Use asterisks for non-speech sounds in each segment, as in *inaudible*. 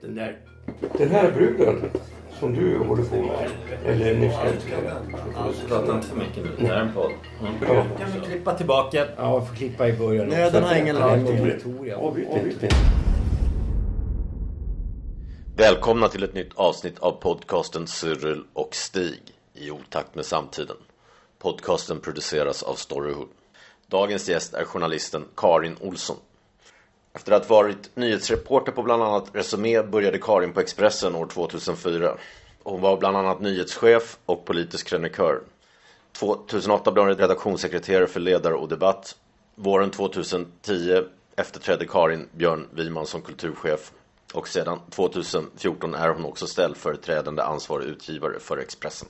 Den där, den här bruden som du håller på med. Eller ni ska inte Prata inte för mycket nu. Det här är en podd. Mm. Ja. Kan vi klippa tillbaka? Ja, jag får klippa i början. Nöden har ingen lag. Välkomna till ett nytt avsnitt av podcasten Cyril och Stig i otakt med samtiden. Podcasten produceras av Storyhood. Dagens gäst är journalisten Karin Olsson. Efter att ha varit nyhetsreporter på bland annat Resumé började Karin på Expressen år 2004. Hon var bland annat nyhetschef och politisk krönikör. 2008 blev hon redaktionssekreterare för Ledare och Debatt. Våren 2010 efterträdde Karin Björn Wiman som kulturchef och sedan 2014 är hon också ställföreträdande ansvarig utgivare för Expressen.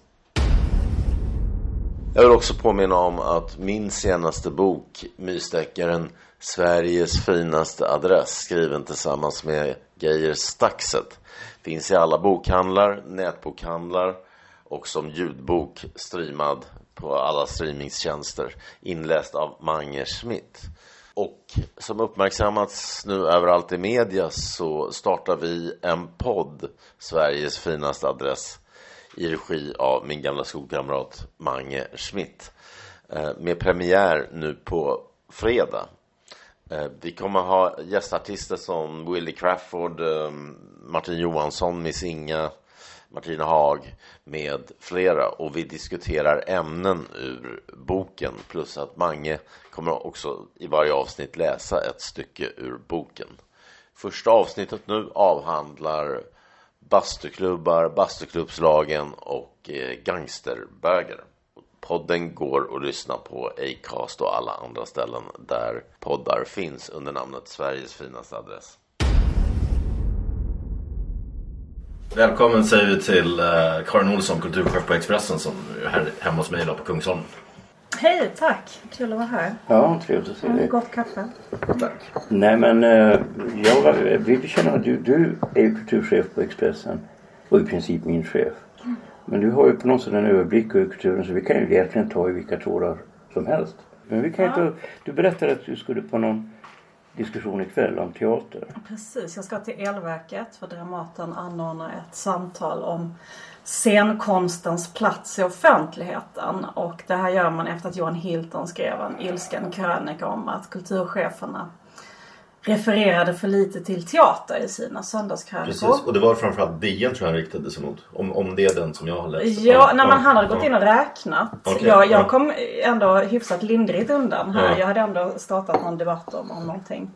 Jag vill också påminna om att min senaste bok, Mysdeckaren Sveriges finaste adress, skriven tillsammans med Geijer Staxet, finns i alla bokhandlar, nätbokhandlar och som ljudbok streamad på alla streamingtjänster, inläst av Mange Schmidt. Och som uppmärksammats nu överallt i media så startar vi en podd, Sveriges finaste adress, i regi av min gamla skolkamrat Mange Schmidt. Eh, med premiär nu på fredag. Eh, vi kommer ha gästartister som Willie Crawford, eh, Martin Johansson, Miss Inga, Martina Haag med flera och vi diskuterar ämnen ur boken plus att Mange kommer också i varje avsnitt läsa ett stycke ur boken. Första avsnittet nu avhandlar bastuklubbar, bastuklubbslagen och eh, gangsterbögar. Podden går att lyssna på Acast och alla andra ställen där poddar finns under namnet Sveriges finaste adress. Välkommen säger vi till eh, Karin Olsson, kulturchef på Expressen som är här hemma hos mig idag på Kungsholmen. Hej, tack. Kul att vara här. Ja, trevligt att se Mm, dig. Gott kaffe. Tack. Nej men eh, jag vill känna att du, du är kulturchef på Expressen och i princip min chef. Men du har ju på något sätt en överblick över kulturen så vi kan ju egentligen ta i vilka trådar som helst. Men vi kan ju ta, du berättade att du skulle på någon diskussion ikväll om teater. Precis, jag ska till Elverket för Dramaten anordnar ett samtal om scenkonstens plats i offentligheten. Och det här gör man efter att Johan Hilton skrev en ilsken krönika om att kulturcheferna refererade för lite till teater i sina söndagskrönikor. Precis, och det var framförallt DN tror jag han riktade sig mot. Om, om det är den som jag har läst. Ja, nej, men han hade gått in och räknat. Okej, jag, jag ja. kom ändå hyfsat lindrigt undan här. Ja. Jag hade ändå startat någon debatt om, om någonting.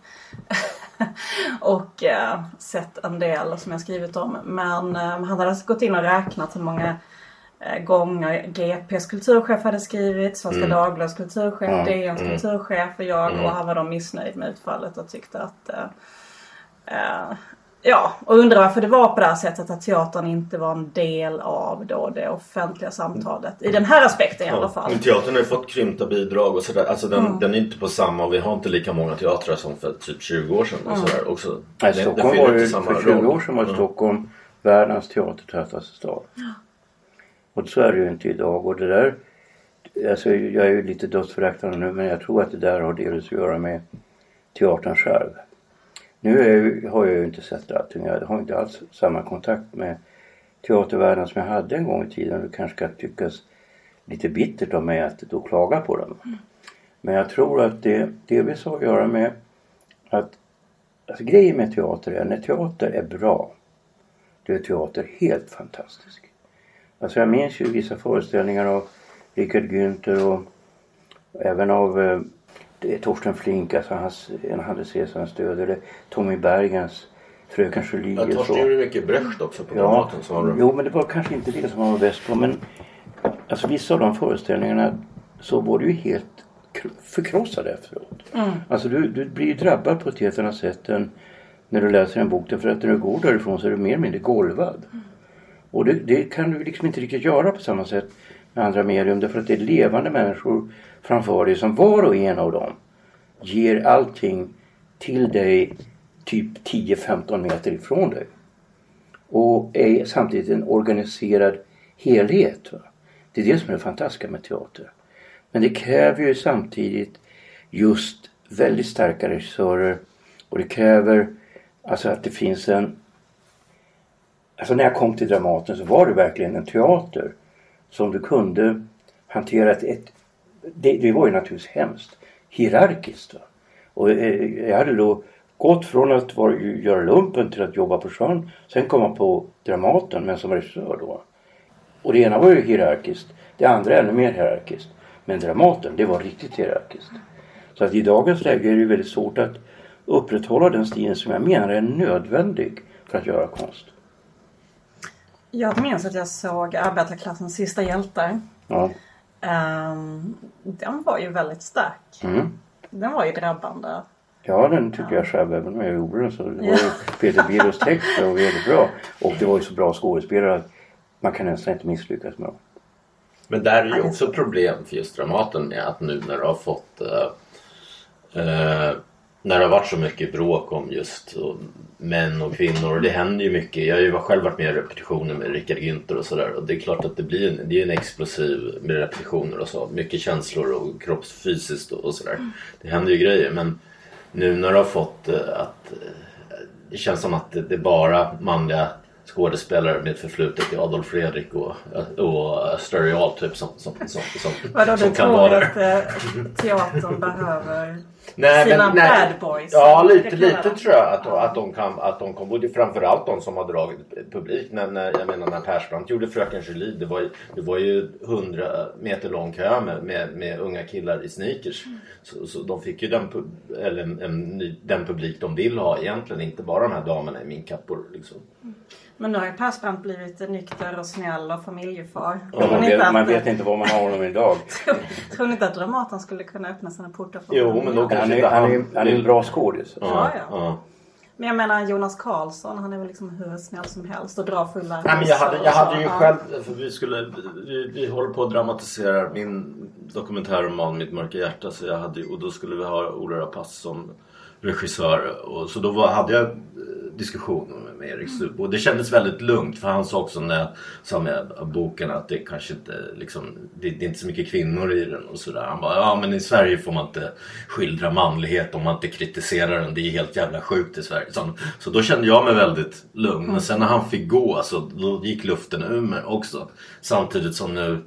*laughs* och eh, sett en del som jag skrivit om. Men eh, han hade alltså gått in och räknat hur många gånger GPs kulturchef hade skrivit, Svenska Mm. Dagbladets kulturchef, Ja. DNs kulturchef och jag. Mm. Och han var då missnöjd med utfallet och tyckte att eh, eh, Ja, och undrar varför det var på det här sättet att teatern inte var en del av då det offentliga samtalet. I den här aspekten i alla fall. Men teatern har ju fått krympta bidrag och sådär. Alltså den, Mm. den är inte på samma vi har inte lika många teatrar som för typ 20 år sedan. Och Mm. sådär. Också, Nej, Stockholm var ju, för 20 roll. år sedan var Mm. Stockholm världens teatertätaste stad. Och så är det ju inte idag. Och det där, alltså jag är ju lite dödsföraktande nu men jag tror att det där har delvis att göra med teatern själv. Nu jag, har jag ju inte sett allting. Jag har inte alls samma kontakt med teatervärlden som jag hade en gång i tiden. Det kanske kan tyckas lite bittert av mig att då klaga på dem. Men jag tror att det delvis har att göra med att alltså, grejen med teater är när teater är bra då är teater helt fantastisk. Alltså jag minns ju vissa föreställningar av Richard Günther och även av eh, Torsten Flink, alltså hans, en hade Sesams död eller Tommy Bergens Fröken Julie Ja. Torsten gjorde mycket Brecht också på Ja, var jo men det var kanske inte det som han var bäst på men alltså vissa av de föreställningarna så var det ju helt kr- förkrossade efteråt. Alltså du, du blir ju drabbad på ett helt annat sätt än när du läser en bok. Därför att när du går därifrån så är du mer eller mindre golvad. Och det, det kan du liksom inte riktigt göra på samma sätt med andra medium. Därför att det är levande människor framför dig som var och en av dem ger allting till dig typ 10-15 meter ifrån dig. Och är samtidigt en organiserad helhet. Va? Det är det som är det fantastiska med teater. Men det kräver ju samtidigt just väldigt starka regissörer och det kräver alltså att det finns en... Alltså när jag kom till Dramaten så var det verkligen en teater som du kunde hantera ett... ett det, det var ju naturligtvis hemskt hierarkiskt. Va? Och eh, jag hade då gått från att vara, göra lumpen till att jobba på sjön. Sen komma på Dramaten men som regissör då. Och det ena var ju hierarkiskt. Det andra ännu mer hierarkiskt. Men Dramaten, det var riktigt hierarkiskt. Så att i dagens läge är det ju väldigt svårt att upprätthålla den stilen som jag menar är nödvändig för att göra konst. Jag minns att jag såg arbetarklassens sista hjältar. Ja. Ehm, den var ju väldigt stark. Mm. Den var ju drabbande. Ja, den tycker jag själv, även om jag gjorde den. Så det var ju *laughs* Peter Birros text det var väldigt bra. Och det var ju så bra skådespelare att man kan nästan inte misslyckas med dem. Men där är ju också problem för just Dramaten med att nu när du har fått eh, eh, när det har varit så mycket bråk om just och män och kvinnor och det händer ju mycket. Jag har ju själv varit med i repetitioner med Richard Günther och sådär och det är klart att det blir en, det är en explosiv med repetitioner och så. Mycket känslor och kroppsfysiskt och, sådär. Det händer ju grejer men nu när du har fått eh, att eh, det känns som att det, är bara manliga skådespelare med förflutet i Adolf Fredrik och, och Sturry typ som, som, som, som, Vadå, som du kan tror vara att där. eh, teatern behöver Nej, sina men, nej. bad boys? Ja, lite, lite dem. tror jag att, att de kan, att de kan, både framförallt de som har dragit publik. När, när, jag menar när Persbrandt gjorde Fröken Julie, det var det var ju 100 meter lång kö med, med, med unga killar i sneakers. Så, så de fick ju den, pub- eller en, en, den publik de vill ha egentligen, inte bara de här damerna i minkappor. Liksom. Men nu har ju Persbrandt blivit nykter och snäll och familjefar. Ja, Tror man, vet, man vet inte var man har honom idag. *laughs* Tror ni inte att Dramaten skulle kunna öppna sina portar för Jo, men då Han kanske är, han är, han är en bra skådis. Ja, ja. Men jag menar Jonas Karlsson, han är väl liksom hur snäll som helst och drar fulla Nej, men jag hade, jag hade ju själv, för vi skulle, vi, vi håller på att dramatisera min dokumentärroman Mitt mörka hjärta så jag hade, och då skulle vi ha Ola Rapace som regissör. Och, så då var, hade jag diskussion med, Erik Stubb. och det kändes väldigt lugnt för han sa också när jag sa med boken att det kanske inte liksom, det, det är inte så mycket kvinnor i den och sådär. Han bara, ja men i Sverige får man inte skildra manlighet om man inte kritiserar den. Det är helt jävla sjukt i Sverige. Så, så då kände jag mig väldigt lugn. Men sen när han fick gå så då gick luften ur mig också. Samtidigt som nu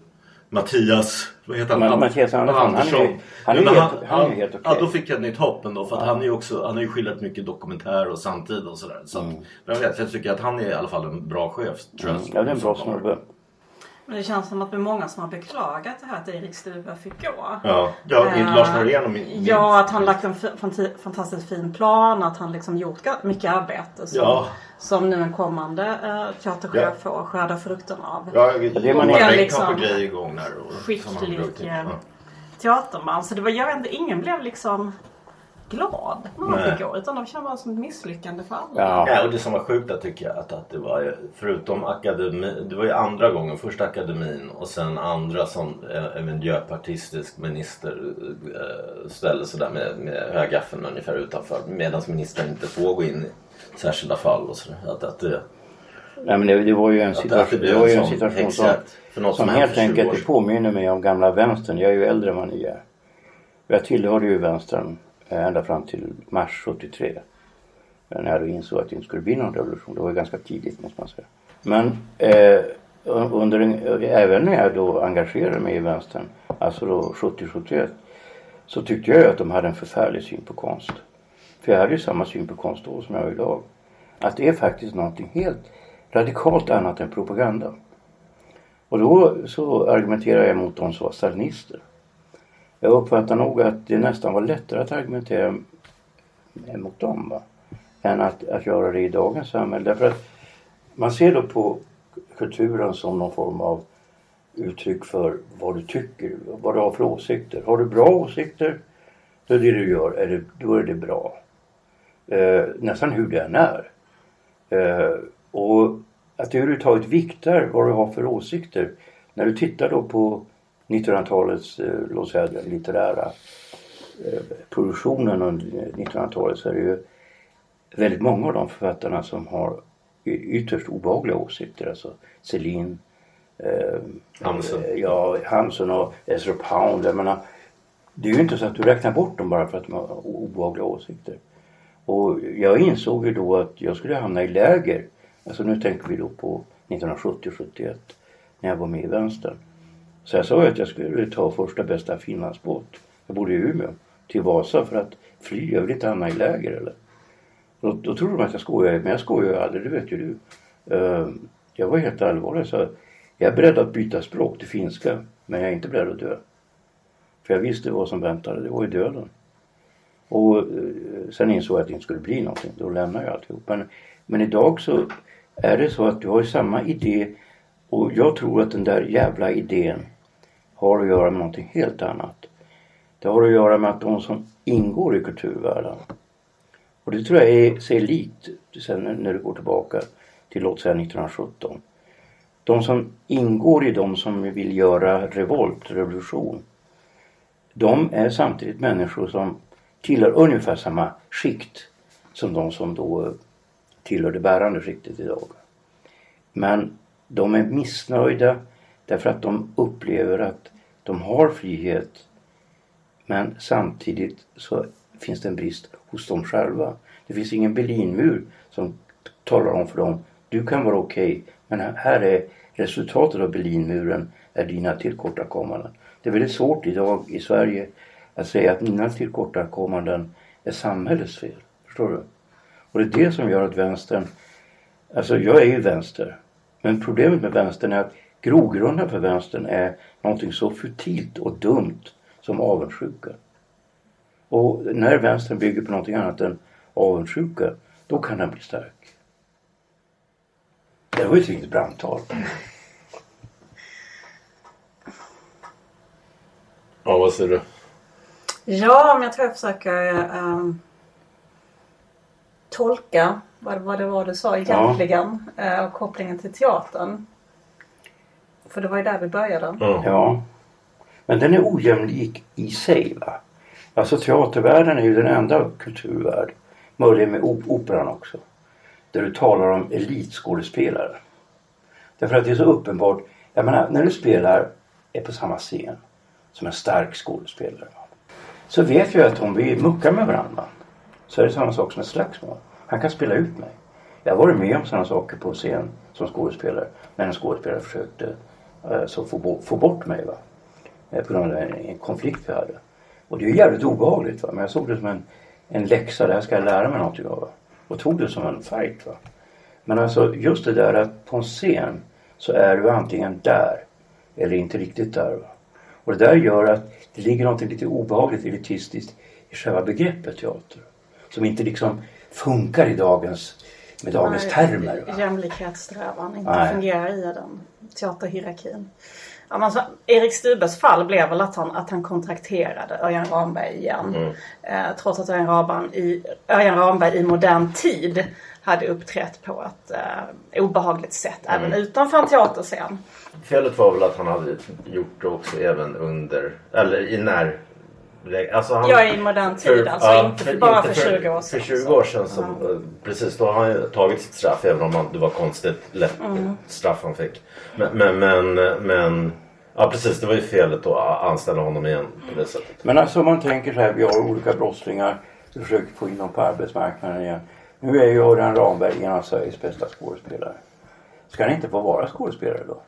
Mattias, vad heter han? Ma- Mattias Andersson, han är ju- han är helt- han är ja, helt okej. Ja, då fick jag ett nytt hopp ändå. För att han, är också, han har ju skildrat mycket dokumentär och samtid och sådär. Så att, Mm. men jag, vet, jag tycker att han är i alla fall en bra chef. Tror jag, Ja, det är en bra snubbe. Men det känns som att det är många som har beklagat det här att Erik Stuve fick gå. Ja, ja Eh, Lars Norén och min, min, Ja, att han lagt en fantastiskt fin plan. Att han liksom gjort mycket arbete. Som, Ja. Som nu en kommande uh, teaterchef Ja. får skörda frukten av. Ja, det man man är är liksom grejer igång där. Och, Skicklig till. eh, Ja. teaterman. Så det var, jag vet inte, ingen blev liksom glad när han Nej. fick gå. Utan de kände bara som ett misslyckande för alla. Ja. Ja, och det som var sjukt där tycker jag att, att det var förutom akademi, det var ju andra gången, först akademin och sen andra som eh, en miljöpartistisk minister eh, ställde sig där med, med högaffeln ungefär utanför medan ministern inte får gå in i särskilda fall och sådär. Att, att det, Nej, men det, det var ju en det situation, blir det var ju en situation som, som hände helt för 20 enkelt det påminner mig om gamla vänstern. Jag är ju äldre än vad ni är. Jag tillhörde ju vänstern eh, ända fram till mars 73. När jag insåg att det inte skulle bli någon revolution. Det var ju ganska tidigt måste man säga. Men eh, under en, även när jag då engagerade mig i vänstern, alltså då 70-71, så tyckte jag att de hade en förfärlig syn på konst. För jag hade ju samma syn på konst då som jag har idag. Att det är faktiskt någonting helt radikalt annat än propaganda. Och då så argumenterade jag mot de som var stalinister. Jag uppfattar nog att det nästan var lättare att argumentera mot dem va? än att, att göra det i dagens samhälle. Därför att man ser då på kulturen som någon form av uttryck för vad du tycker, vad du har för åsikter. Har du bra åsikter Då är det du gör, är det, då är det bra. Eh, nästan hur det än är. Eh, och att du överhuvudtaget viktar vad du har för åsikter. När du tittar då på 1900-talets eh, låt säga, den litterära eh, produktionen under 1900-talet så är det ju väldigt många av de författarna som har ytterst obehagliga åsikter. Alltså Celine, eh, Hamsun. eh, ja, Hamsun och Ezra Pound. Jag menar, det är ju inte så att du räknar bort dem bara för att de har obehagliga åsikter. Och jag insåg ju då att jag skulle hamna i läger. Alltså nu tänker vi då på 1970-71 när jag var med i vänstern. Så jag sa ju att jag skulle ta första bästa finlandsbåt. Jag bodde i Umeå. Till Vasa för att fly. Jag vill inte hamna i läger eller. Då, då trodde de att jag skojade. Men jag skojar ju aldrig, det vet ju du. Ehm, jag var helt allvarlig. Så jag är beredd att byta språk till finska. Men jag är inte beredd att dö. För jag visste vad som väntade. Det var ju döden. Och eh, sen insåg jag att det inte skulle bli någonting. Då lämnade jag alltihop. Men, men idag så är det så att du har ju samma idé. Och jag tror att den där jävla idén har att göra med någonting helt annat. Det har att göra med att de som ingår i kulturvärlden. Och det tror jag är sig likt sen när- när du går tillbaka till låt säga 1917. De som ingår i de som vill göra revolt, revolution. De är samtidigt människor som tillhör ungefär samma skikt som de som då eh, tillhör det bärande skiktet idag. Men de är missnöjda därför att de upplever att de har frihet men samtidigt så finns det en brist hos dem själva. Det finns ingen Berlinmur som talar om för dem du kan vara okej men här är resultatet av Berlinmuren är dina tillkortakommanden. Det är väldigt svårt idag i Sverige att säga att mina tillkortakommanden är samhällets fel. Förstår du? Och det är det som gör att vänstern Alltså jag är ju vänster. Men problemet med vänstern är att grogrunden för vänstern är någonting så futilt och dumt som avundsjuka. Och när vänstern bygger på någonting annat än avundsjuka, då kan den bli stark. Det var ju ett riktigt brandtal. Ja, vad säger du? Ja, men jag tror jag försöker ehm, tolka vad, vad det var du sa egentligen. eh, och kopplingen till teatern. För det var ju där vi började. Ja. Ja. Men den är ojämlik i sig. Va? Alltså teatervärlden är ju den enda kulturvärld, möjligen med op- operan också, där du talar om elitskådespelare. Därför att det är så uppenbart. Jag menar, när du spelar är på samma scen som en stark skådespelare. va, så vet jag att om vi muckar med varandra så är det samma sak som ett slagsmål. Han kan spela ut mig. Jag har varit med om sådana saker på scen som skådespelare. När en skådespelare försökte eh, så få, få bort mig. Va? Eh, på grund av en, en konflikt vi hade. Och det är ju jävligt obehagligt. Va? Men jag såg det som en, en läxa. Det här ska jag lära mig någonting av. Va? Och tog det som en fight. Va? Men alltså just det där att på en scen så är du antingen där eller inte riktigt där. Va? Och det där gör att det ligger något lite obehagligt elitistiskt i själva begreppet teater. Som inte liksom funkar i dagens, med dagens Nej, termer. Va? Jämlikhetssträvan inte Nej. fungerar i den teaterhierarkin. Alltså, Erik Stubes fall blev väl att han, att han kontrakterade Örjan Ramberg igen. Eh, trots att Örjan Ramberg, i, Örjan Ramberg i modern tid hade uppträtt på ett eh, obehagligt sätt även utanför en teaterscen. Felet var väl att han hade gjort det också även under, eller i när... Alltså han, Ja, i modern tid, alltså, inte för- bara för 20 år sedan, För 20 så. år sedan så, eh, precis, då har han ju tagit sitt straff även om han, det var konstigt lätt Mm. straff han fick. Men, men, men, men, ja precis det var ju felet att anställa honom igen på det sättet. Men alltså om man tänker så här, vi har olika brottslingar. Vi försöker få in dem på arbetsmarknaden igen. Nu är ju Örjan Ramberg en av Sveriges bästa skådespelare. Ska han inte få vara skådespelare då?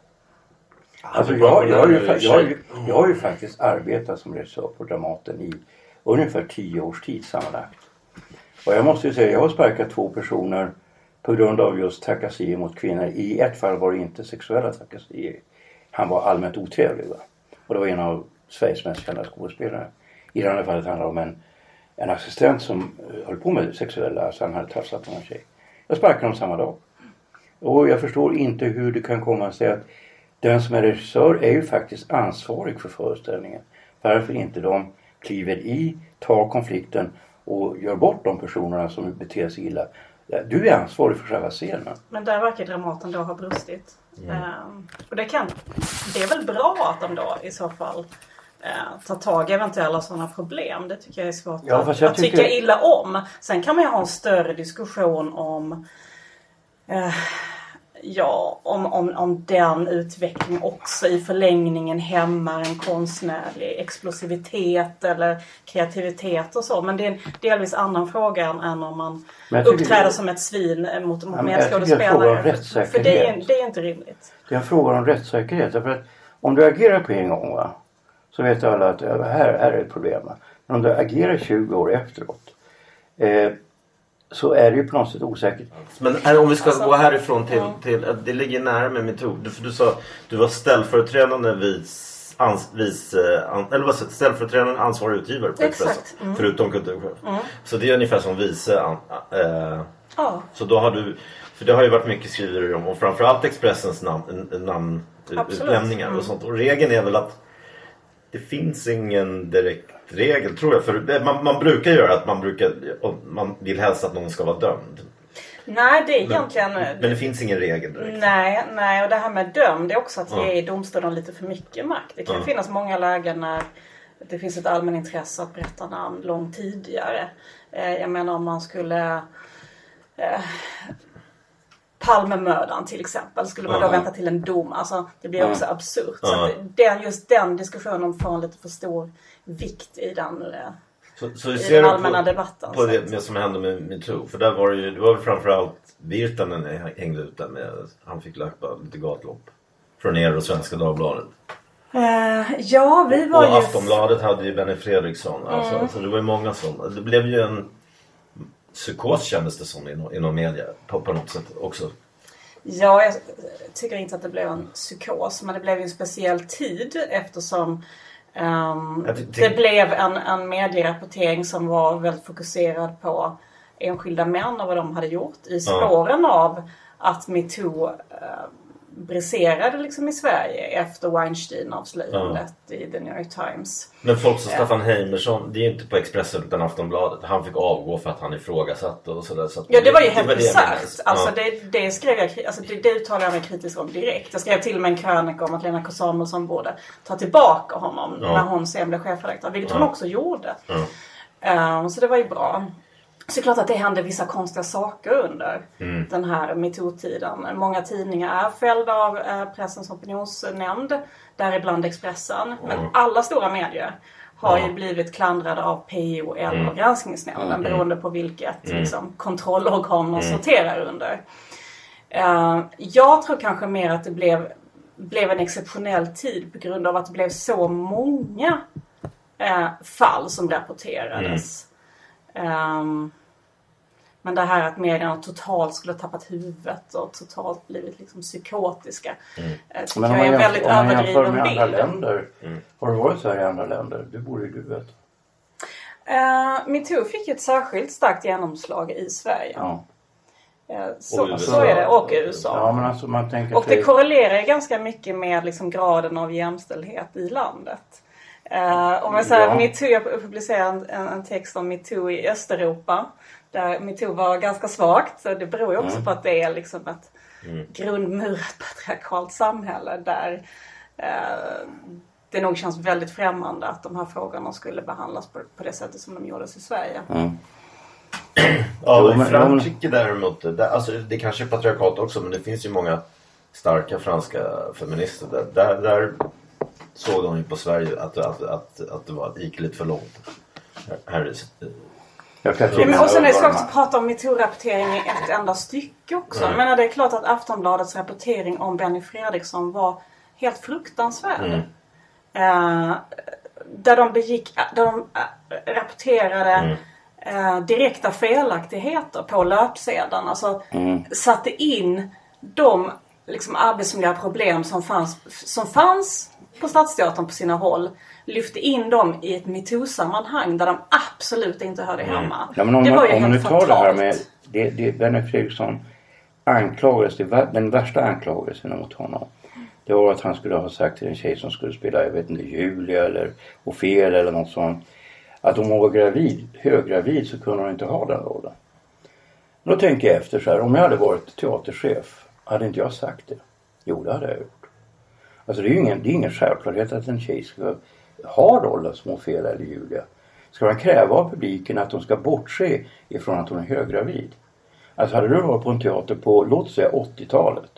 Alltså jag, jag, har ju, jag, har ju, jag har ju faktiskt arbetat som regissör på Dramaten i ungefär tio års tid sammanlagt. Och jag måste ju säga, jag har sparkat två personer på grund av just trakasserier mot kvinnor. I ett fall var det inte sexuella trakasserier. Han var allmänt otrevlig. Va? Och det var en av Sveriges mest kända skådespelare. I det andra fallet handlar det om en, en assistent som eh, höll på med sexuella, alltså han hade tafsat på en tjej. Jag sparkade dem samma dag. Och jag förstår inte hur det kan komma sig att den som är regissör är ju faktiskt ansvarig för föreställningen. Varför inte de kliver i, tar konflikten och gör bort de personerna som beter sig illa. Du är ansvarig för själva scenen. Men där verkar Dramaten då ha brustit. Mm. Ehm, och det, kan, det är väl bra att de då i så fall eh, tar tag i eventuella sådana problem. Det tycker jag är svårt Ja, att, jag att tycka tycker- illa om. Sen kan man ju ha en större diskussion om eh, Ja, om, om, om den utvecklingen också i förlängningen hämmar en konstnärlig explosivitet eller kreativitet och så. Men det är en delvis annan fråga än, om man uppträder som ett svin mot, mot Ja, det om medskådespelare. För det är, det är inte rimligt. Det är en fråga om rättssäkerhet. Därför att om du agerar på en gång va, så vet alla att ja, här, här är ett problem. Men om du agerar 20 år efteråt eh, så är det ju på något sätt osäkert. Men här, om vi ska Alltså, gå härifrån till, ja. till det ligger nära med metod. För du sa du var ställföreträdande vis, ans, vis eh, an, eller vad ställföreträdande ansvarig utgivare på Exakt. Expressen. Mm. Förutom kulturchef. Så det är ungefär som vice an, eh, Ja, Så då har du, för det har ju varit mycket skriverier om och framförallt Expressens namn, namnutlämningar Mm. och sånt. Och regeln är väl att det finns ingen direkt regel tror jag. För man, man brukar göra att man brukar, man vill helst att någon ska vara dömd. nej det är Men, egentligen... men det finns ingen regel direkt. Nej, nej, och det här med dömd det är också att Ja. ge domstolen lite för mycket makt. Det kan Ja. finnas många lägen när det finns ett allmänintresse att berätta namn långt tidigare. Eh, jag menar om man skulle eh, Palmemördaren till exempel. Skulle man då vänta till en dom? Alltså det blir också absurt. Så den, just den diskussionen får en lite för stor vikt i den. eh, Så, så I den allmänna på, debatten, på det med, som hände med metoo? För där var det ju, det var väl framförallt Virtanen hängde ut där med, han fick bara lite gatlopp. Från er och Svenska Dagbladet. Eh, ja, vi var Och ju... Mm. Aftonbladet hade ju Benny Fredriksson. Alltså, Så det var ju många sådana. Det blev ju en psykos kändes det som inom, inom media på, på något sätt också. Ja, jag tycker inte att det blev en psykos. Men det blev en speciell tid eftersom ty- det blev en, en medierapportering som var väldigt fokuserad på enskilda män och vad de hade gjort i spåren av att metoo eh, briserade liksom i Sverige efter Weinstein-avslöjandet i The New York Times. Men folk som Staffan Heimersson, det är ju inte på Expressen utan Aftonbladet. Han fick avgå för att han ifrågasatte och sådär. Så Ja det var ju helt bisarrt. Alltså Ja. det, det skrev jag, alltså det, det uttalade jag mig kritiskt om direkt. Jag skrev till och med en krönika om att Lena K Samuelsson borde ta tillbaka honom Ja. när hon sen blev chefredaktör. Vilket hon också gjorde. Ja. Ehm, så det var ju bra. Så det är klart att det hände vissa konstiga saker under Mm. den här metoo-tiden. Många tidningar är fällda av eh, Pressens opinionsnämnd. Däribland Expressen. Men alla stora medier har ju blivit klandrade av PO eller Mm. Granskningsnämnden beroende på vilket liksom, kontrollorgan man sorterar under. Eh, jag tror kanske mer att det blev, blev en exceptionell tid på grund av att det blev så många eh, fall som rapporterades. Ehm, men det här att medierna totalt skulle ha tappat huvudet och totalt blivit liksom psykotiska. eh, tycker Men om jag är en jämför, väldigt om man jämför överdriven med andra bild. länder. Har du varit så här i andra länder? Det borde ju du veta. Uh, Metoo fick ju ett särskilt starkt genomslag i Sverige. Ja. Eh, så, så är det. Och USA. ja men alltså man tänker Och det korrelerar ganska mycket med liksom graden av jämställdhet i landet. Uh, om jag säger Ja. metoo, jag publicerade en, en text om metoo i Östeuropa. Där metoo var ganska svagt. Så det beror ju också Mm. på att det är liksom ett grundmurat patriarkalt samhälle där eh, det nog känns väldigt främmande att de här frågorna skulle behandlas på, på det sättet som de gjordes i Sverige. Mm. Ja, i Frankrike däremot, där, alltså, det kanske är patriarkat också men det finns ju många starka franska feminister. Där, där, där såg de ju på Sverige att, att, att, att det var, gick lite för långt. Här, här är, Ja, men och sen är det de- att prata om metoo-rapportering i ett enda stycke också. Jag menar, det är klart att Aftonbladets rapportering om Benny Fredriksson var helt fruktansvärd. Eh, där de begick, där de eh, rapporterade eh, direkta felaktigheter på löpsedeln. Alltså satte in de liksom, arbetsmiljöproblem som fanns, som fanns på Stadsteatern på sina håll. Lyfte in dem i ett metoo-sammanhang där de absolut inte hörde hemma. Ja, men om, det man, var ju om man nu helt tar det här med det, det, Benny Fredriksson anklagades, det, den värsta anklagelsen mot honom. Det var att han skulle ha sagt till en tjej som skulle spela, jag vet inte, Julia eller Ofelia eller något sånt. att om hon var gravid, höggravid så kunde hon inte ha den rollen. Då tänker jag efter så här, om jag hade varit teaterchef, hade inte jag sagt det? Jo, det hade jag gjort. Alltså det är ju ingen, det är ingen självklarhet att en tjej ska ha rollen som Ofelia eller Julia. Ska man kräva av publiken att de ska bortse ifrån att hon är höggravid? Alltså hade du varit på en teater på, låt säga 80-talet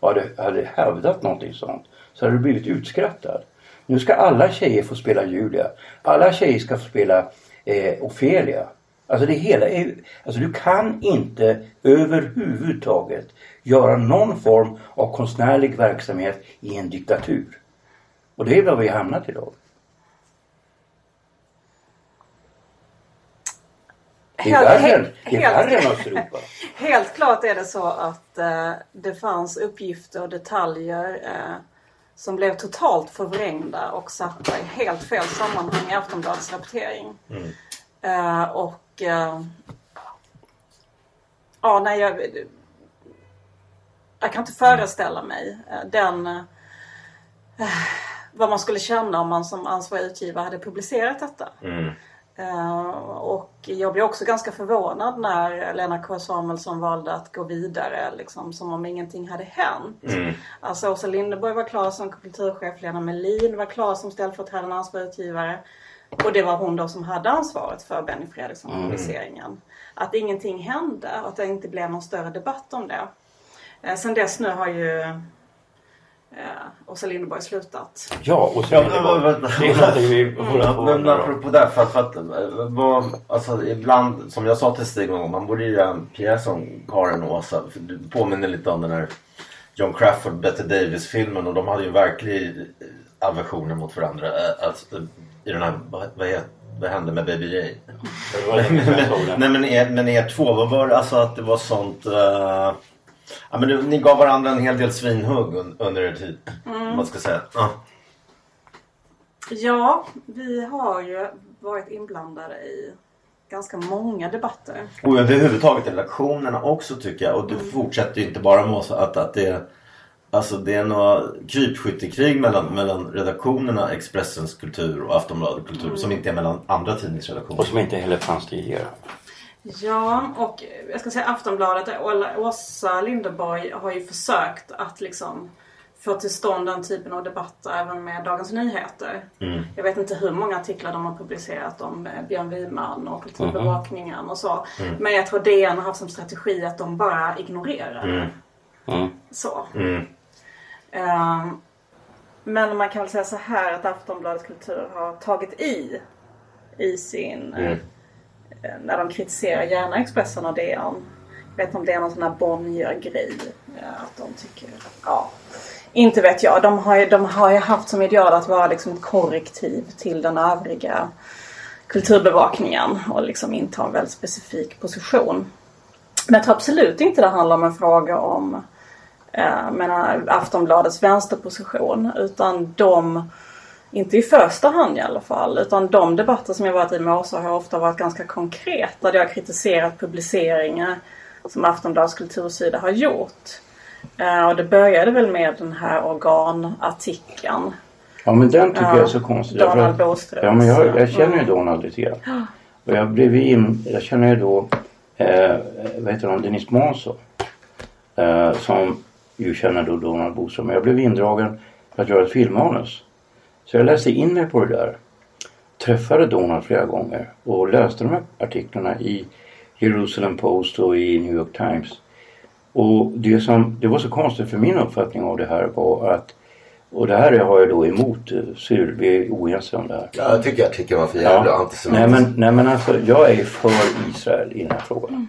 och hade, hade hävdat någonting sånt så hade du blivit utskrattad. Nu ska alla tjejer få spela Julia. Alla tjejer ska få spela eh, Ofelia. Alltså det hela är, alltså du kan inte överhuvudtaget göra någon form av konstnärlig verksamhet i en diktatur. Och det är vad vi har hamnat idag. Det är värre, det är värre än Östeuropa. *laughs* Helt klart är det så att eh, det fanns uppgifter och detaljer eh, som blev totalt förvrängda och satta i helt fel sammanhang i Aftonbladets rapportering. Mm. Eh, och eh, ja, nej, jag, jag kan inte föreställa mig eh, den eh, vad man skulle känna om man som ansvarig utgivare hade publicerat detta. Mm. Och jag blev också ganska förvånad när Lena K Samuelsson valde att gå vidare liksom, som om ingenting hade hänt. Mm. Alltså Åsa Linderborg var klar som kulturchef, Lena Melin var klar som ställföreträdande ansvarig utgivare. Och det var hon då som hade ansvaret för Benny Fredriksson-publiceringen. Att ingenting hände och att det inte blev någon större debatt om det. Eh, sen dess nu har ju eh, Åsa Linderborg slutat. Ja, och Ja, sen men det är vi på Men apropå det, för att, för att vad, alltså, ibland, som jag sa till Stig någon gång, man borde göra en pjäs om Karin och Åsa. För du påminner lite om den här John Crawford, Bette Davis-filmen och de hade ju verklig aversioner mot varandra. Alltså, I den här, vad, vad, heter, vad hände med Baby J? Den. Nej men er, men er två, vad var alltså att det var sånt... eh, ja, men det, ni gav varandra en hel del svinhugg un, under er tid. om Man ska säga. Ja. Ja, vi har ju varit inblandade i ganska många debatter. Och överhuvudtaget redaktionerna också tycker jag. Och du fortsätter ju inte bara med oss att, att det är Alltså det är några krypskyttekrig mellan, mellan redaktionerna Expressens kultur och Aftonbladet kultur som inte är mellan andra tidningsredaktioner. Och som inte heller fanns tidigare. Ja, och jag ska säga Aftonbladet, Åla- Åsa Linderborg har ju försökt att liksom få till stånd den typen av debatter även med Dagens Nyheter. Jag vet inte hur många artiklar de har publicerat om eh, Björn Wiman och kulturbevakningen och så. Men jag tror DN har haft som strategi att de bara ignorerar det. Mm. Så. Ehm, men man kan väl säga så här att Aftonbladet Kultur har tagit i i sin... Mm. eh, när de kritiserar gärna Expressen och DN. Jag vet inte om det är någon sån här Bonnier-grej. eh, Att de tycker... Ja. Inte vet jag. De har, ju, de har ju haft som ideal att vara liksom ett korrektiv till den övriga kulturbevakningen. Och liksom inta en väldigt specifik position. Men jag tror absolut inte det handlar om en fråga om eh, menar, Aftonbladets vänsterposition. Utan de, inte i första hand i alla fall, utan de debatter som jag varit i med Åsa har ofta varit ganska konkreta. Där jag har kritiserat publiceringar som Aftonbladets kultursida har gjort. Eh, och det började väl med den här organartikeln. Ja men den tycker Ja, jag är så konstig. Donald Boströms. Ja men jag, jag känner ju. Donald lite grann. Och jag blev in, jag känner ju då, eh, vad heter hon, Denise Månsson. Eh, som ju känner då Donald Boström. Jag blev indragen för att göra ett filmmanus. Så jag läste in mig på det där. Träffade Donald flera gånger och läste de här artiklarna i Jerusalem Post och i New York Times. Och det som det var så konstigt för min uppfattning av det här var att och det här har jag då emot eh, Cyril, vi är oense om det här. Ja, jag tycker artikeln var för jävla nej, antisemitisk. men, nej men alltså jag är för Israel i den här frågan.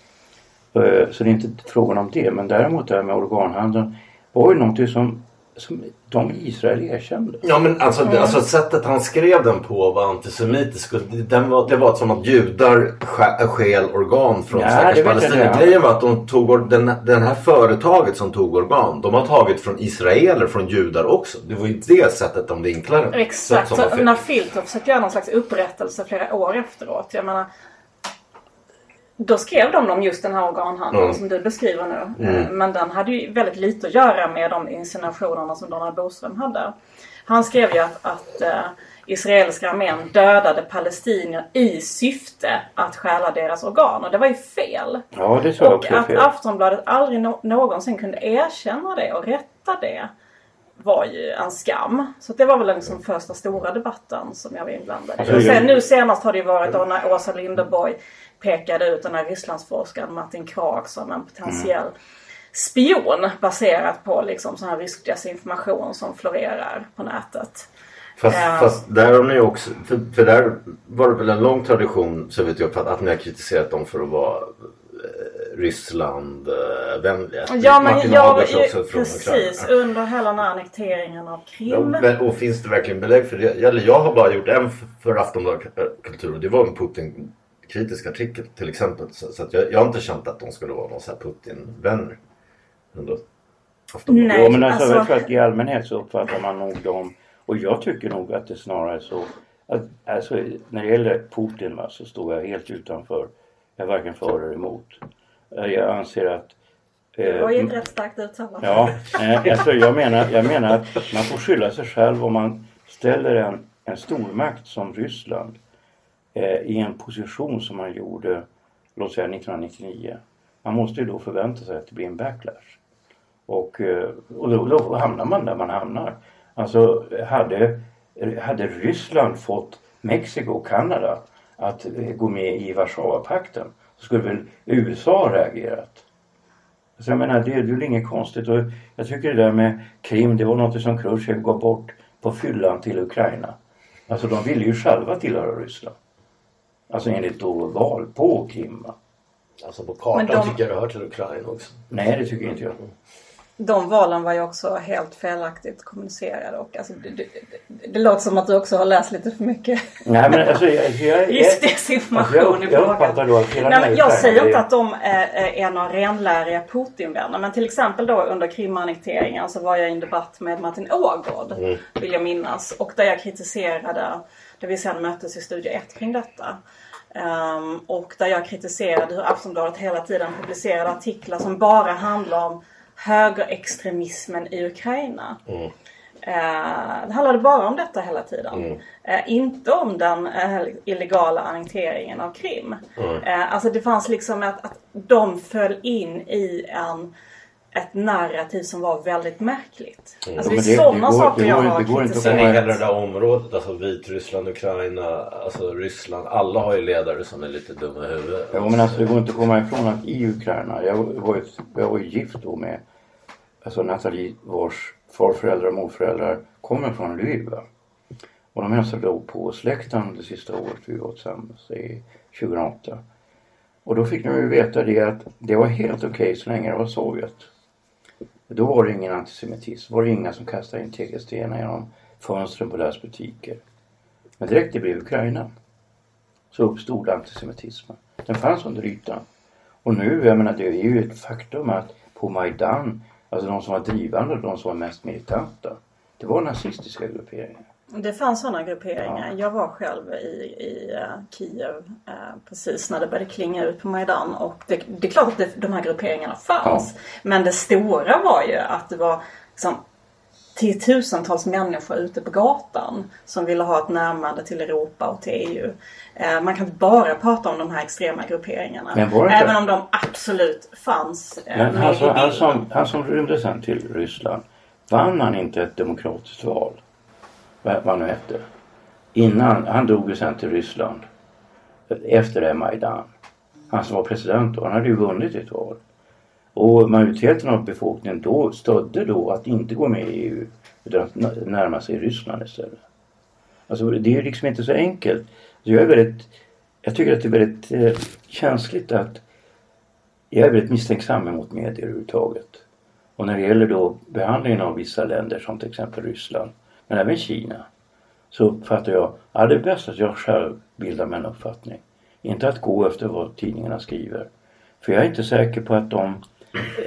Eh, Så det är inte frågan om det. Men däremot det här med organhandeln var ju någonting som, som de i Israel erkände. Ja men alltså, det- alltså sättet han skrev den på var det- Den var, det var som att judar stjä- stjäl organ från Ja, stackars palestinier. Grejen var att de tog, den, den här företaget som tog organ. De har tagit från israeler, från judar också. Det var ju det sättet de vinklade det. Exakt. Så när Filter försökte göra någon slags upprättelse flera år efteråt. Jag menar, då skrev de om just den här organhandeln Mm. som du beskriver nu. Eh, Men den hade ju väldigt lite att göra med de insinuationerna som Donald Boström hade. Han skrev ju att, att eh, israeliska armén dödade palestinier i syfte att stjäla deras organ. Och det var ju fel. Ja, det tror jag Och också att fel. Aftonbladet aldrig no- någonsin kunde erkänna det och rätta det var ju en skam. Så det var väl den liksom första stora debatten som jag var inblandad i. Alltså, Och sen, nu senast har det ju varit då när Åsa Linderborg pekade ut den här Rysslandsforskaren Martin Krag som en potentiell Mm. spion baserat på liksom sån här rysk desinformation som florerar på nätet. Fast, Ja. fast där har ni också, för, för där var det väl en lång tradition så vet jag att, att ni har kritiserat dem för att vara eh, Ryssland-vänliga. Ja men Martin jag, också från precis Ukraina. under hela den här annekteringen av Krim. Ja, men, och finns det verkligen belägg för det? Eller jag har bara gjort en för Aftonbladet eh, Kultur och det var en Putin-kritisk artikel till exempel. Så, så att jag, jag har inte känt att de skulle vara någon Putin-vänner. Nej. Ja, men alltså, alltså- jag tror att i allmänhet så uppfattar man nog dem och jag tycker nog att det snarare är så att alltså, när det gäller Putin va, så står jag helt utanför. Jag är varken för eller emot. Eh, Jag anser att eh, Det var ju ett rätt starkt uttalande. Ja, eh, alltså jag, menar, jag menar att man får skylla sig själv om man ställer en, en stormakt som Ryssland Eh, i en position som man gjorde, låt säga 1999. Man måste ju då förvänta sig att det blir en backlash. Och, eh, och då, då hamnar man där man hamnar. Alltså hade, hade Ryssland fått Mexiko och Kanada att eh, gå med i Warszawapakten så skulle väl USA ha reagerat. Så jag menar, det, det är väl inget konstigt. Och jag tycker det där med Krim, det var något som Khrushchev gav bort på fyllan till Ukraina. Alltså de ville ju själva tillhöra Ryssland. Alltså enligt då val på Krim. Alltså på kartan de- tycker jag det hör till Ukraina också. Nej, det tycker inte jag. De valen var ju också helt felaktigt kommunicerade och alltså, det, det, det, det låter som att du också har läst lite för mycket Nej men alltså jag, jag, jag, *laughs* just desinformation alltså, jag, i jag frågan. uppfattar då att hela Nej, men jag säger inte att de är, är några renläriga Putinvänner. Men till exempel då under Krimannekteringen så var jag i en debatt med Martin Ågård. Vill jag minnas. Och där jag kritiserade, där vi sen möttes i Studio 1 kring detta. Ehm, och där jag kritiserade hur Aftonbladet hela tiden publicerade artiklar som bara handlar om högerextremismen i Ukraina. Eh, det handlade bara om detta hela tiden. Eh, inte om den eh, illegala annekteringen av Krim. Eh, alltså det fanns liksom att, att de föll in i en, ett narrativ som var väldigt märkligt. Alltså det är sådana saker jag har det går inte att Sen är kritiserat. hela det där området, alltså Vitryssland, Ukraina, alltså Ryssland. Alla har ju ledare som är lite dumma i huvudet. Ja men alltså det går inte att komma ifrån att i Ukraina, jag var ju, jag var ju gift då med alltså Nathalie vars farföräldrar och morföräldrar kommer från Lviv. Och de hälsade då på släkten det sista året vi var tillsammans, i 2008. Och då fick de ju veta det att det var helt okej så länge det var Sovjet. Då var det ingen antisemitism, Då var det inga som kastade in tegelstenar genom fönstren på deras butiker. Men direkt det blev Ukraina så uppstod antisemitismen. Den fanns under ytan. Och nu, jag menar det är ju ett faktum att på Majdan, alltså de som var drivande och de som var mest militanta, det var nazistiska grupperingar. Det fanns sådana grupperingar. Jag var själv i, i uh, Kiev uh, precis när det började klinga ut på Majdan. Och det, det är klart att det, de här grupperingarna fanns. Men det stora var ju att det var liksom, tiotusentals människor ute på gatan som ville ha ett närmande till Europa och till EU. Eh, man kan inte bara prata om de här extrema grupperingarna. Även om de absolut fanns eh, Men med han som, han, som, han som rymde sen till Ryssland, vann han inte ett demokratiskt val? Vad han nu hette. Innan, han drog ju sen till Ryssland. Efter det här Majdan. Han som var president då, han hade ju vunnit ett val. Och majoriteten av befolkningen då stödde då att inte gå med i EU. Utan att närma sig Ryssland istället. Alltså det är ju liksom inte så enkelt. Så jag är väldigt, jag tycker att det är väldigt eh, känsligt att jag är väldigt misstänksam mot medier överhuvudtaget. Och när det gäller då behandlingen av vissa länder som till exempel Ryssland, men även Kina, så uppfattar jag att det är bäst att jag själv bildar mig en uppfattning. Inte att gå efter vad tidningarna skriver. För jag är inte säker på att de,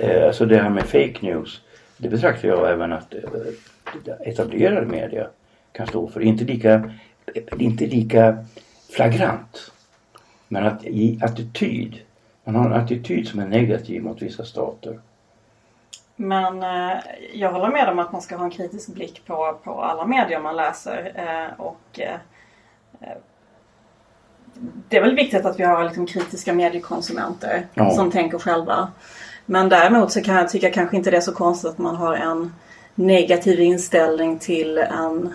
eh, alltså det här med fake news, det betraktar jag även att eh, etablerade media kan stå för. Inte lika, inte lika flagrant. Men att i attityd, man har en attityd som är negativ mot vissa stater. Men eh, jag håller med om att man ska ha en kritisk blick på, på alla medier man läser. Eh, och eh, eh, Det är väl viktigt att vi har liksom, kritiska mediekonsumenter Ja. som tänker själva. Men däremot så kan jag tycka kanske inte det är så konstigt att man har en negativ inställning till en